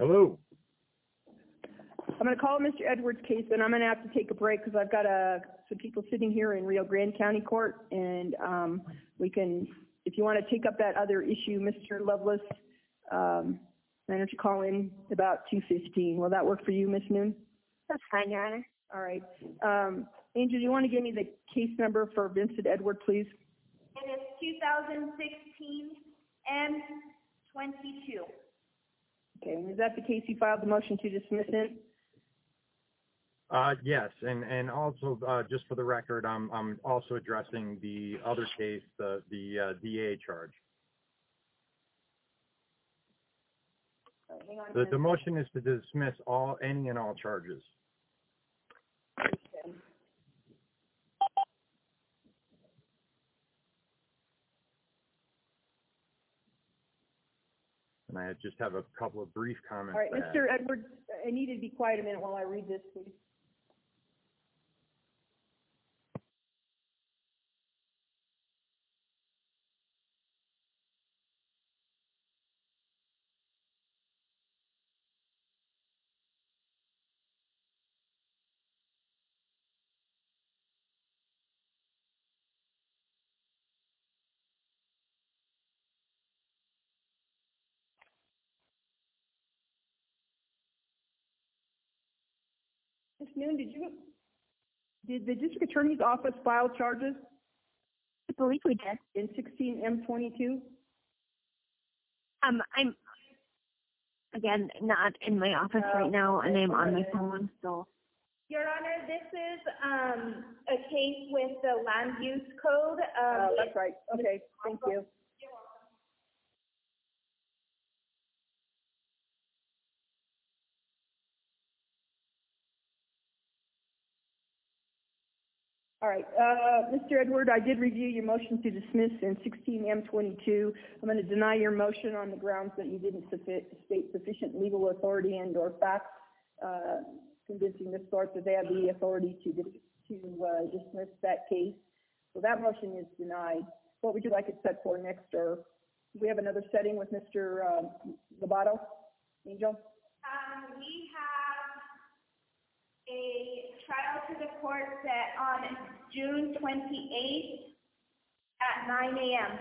Hello. I'm going to call Mr. Edwards' case, and I'm going to have to take a break because I've got uh, some people sitting here in Rio Grande County Court, and um, we can, if you want to take up that other issue, Mr. Lovelace, um, why don't you call in about 2:15? Will that work for you, Ms. Noon? That's fine, Your Honor. All right. Um, Angel, do you want to give me the case number for Vincent Edward, please? It is 2016 M22. Okay, and is that the case you filed the motion to dismiss in? Uh, yes, and, and also, uh, just for the record, I'm, I'm also addressing the other case, the, the, uh, DA charge. All right, hang on a The, the motion is to dismiss all, any and all charges. And I just have a couple of brief comments. All right. Mr. Edwards, I need you to be quiet a minute while I read this, please. Ms. Noon, did you, did the district attorney's office file charges I believe we did. in sixteen M twenty-two? Um, I'm, again, not in my office right now, and I'm on my phone, so. Your Honor, this is, um, a case with the land use code, Oh, um, that's right, okay, thank you. All right, uh, Mr. Edward, I did review your motion to dismiss in sixteen M twenty-two. I'm going to deny your motion on the grounds that you didn't state sufficient legal authority and or facts, uh, convincing this court that they have the authority to, uh, dismiss that case. So that motion is denied. What would you like it set for next, or we have another setting with Mr. Lobato? Angel? um, we a trial to the court set on June twenty-eighth at nine AM.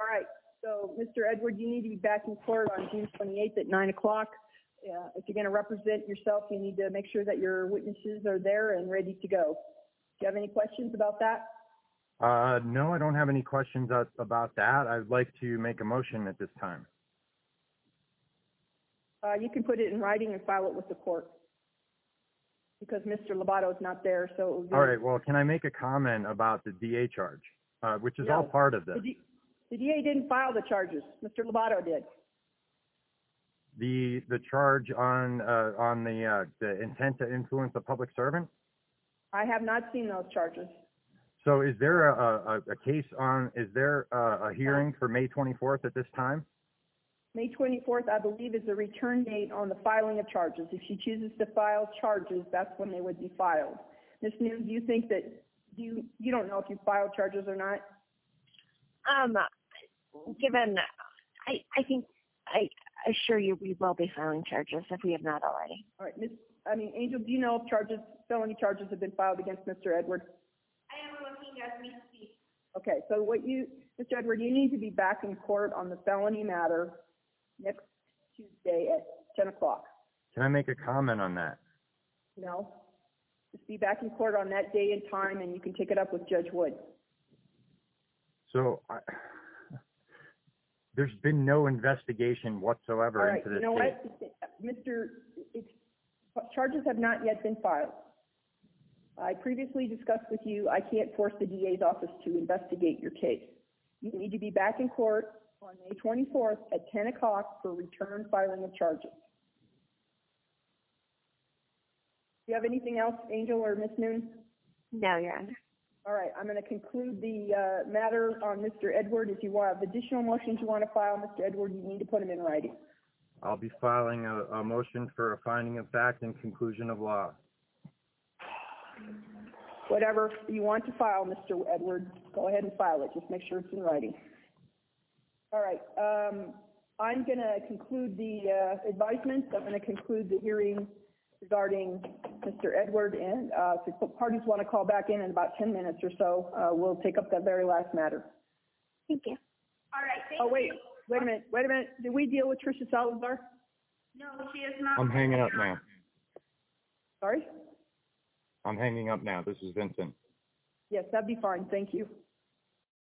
All right, so, Mr. Edward, you need to be back in court on June twenty-eighth at nine o'clock. Uh, if you're gonna represent yourself, you need to make sure that your witnesses are there and ready to go. Do you have any questions about that? Uh, no, I don't have any questions about that. I'd like to make a motion at this time. Uh, you can put it in writing and file it with the court. Because Mr. Lobato is not there, so it would be. All right, well, can I make a comment about the DA charge, uh, which is all part of this? The the DA didn't file the charges, Mr. Lobato did. The, the charge on, uh, on the, uh, the intent to influence a public servant? I have not seen those charges. So is there a, case on, is there a, a hearing for May twenty-fourth at this time? May twenty-fourth, I believe, is the return date on the filing of charges. If she chooses to file charges, that's when they would be filed. Ms. Noon, do you think that, do you, you don't know if you filed charges or not? Um, given, I, I think, I assure you we will be filing charges if we have not already. All right, Ms., I mean, Angel, do you know if charges, felony charges have been filed against Mr. Edward? I am looking as we speak. Okay, so what you, Mr. Edward, you need to be back in court on the felony matter next Tuesday at ten o'clock. Can I make a comment on that? No. Just be back in court on that day and time, and you can take it up with Judge Wood. So I, there's been no investigation All whatsoever right, into you this know case. what, Mr., it's, charges have not yet been filed. I previously discussed with you, I can't force the DA's office to investigate your case. You need to be back in court on May 24th at 10 o'clock for return filing of charges. Do you have anything else, Angel or Ms. Noon? No, Your Honor. All right, I'm going to conclude the uh, matter on Mr. Edward. If you have additional motions you want to file, Mr. Edward, you need to put them in writing. I'll be filing a, a motion for a finding of fact and conclusion of law. Whatever you want to file, Mr. Edward, go ahead and file it. Just make sure it's in writing. All right, um, I'm going to conclude the uh, advisements. I'm going to conclude the hearing regarding Mr. Edward, and uh, if the parties want to call back in in about 10 minutes or so, uh, we'll take up that very last matter. Thank you. All right, thank. Oh, wait, wait a minute, wait a minute. Did we deal with Tricia Salazar? No, she is not. I'm hanging up now. Sorry? I'm hanging up now. This is Vincent. Yes, that'd be fine, thank you.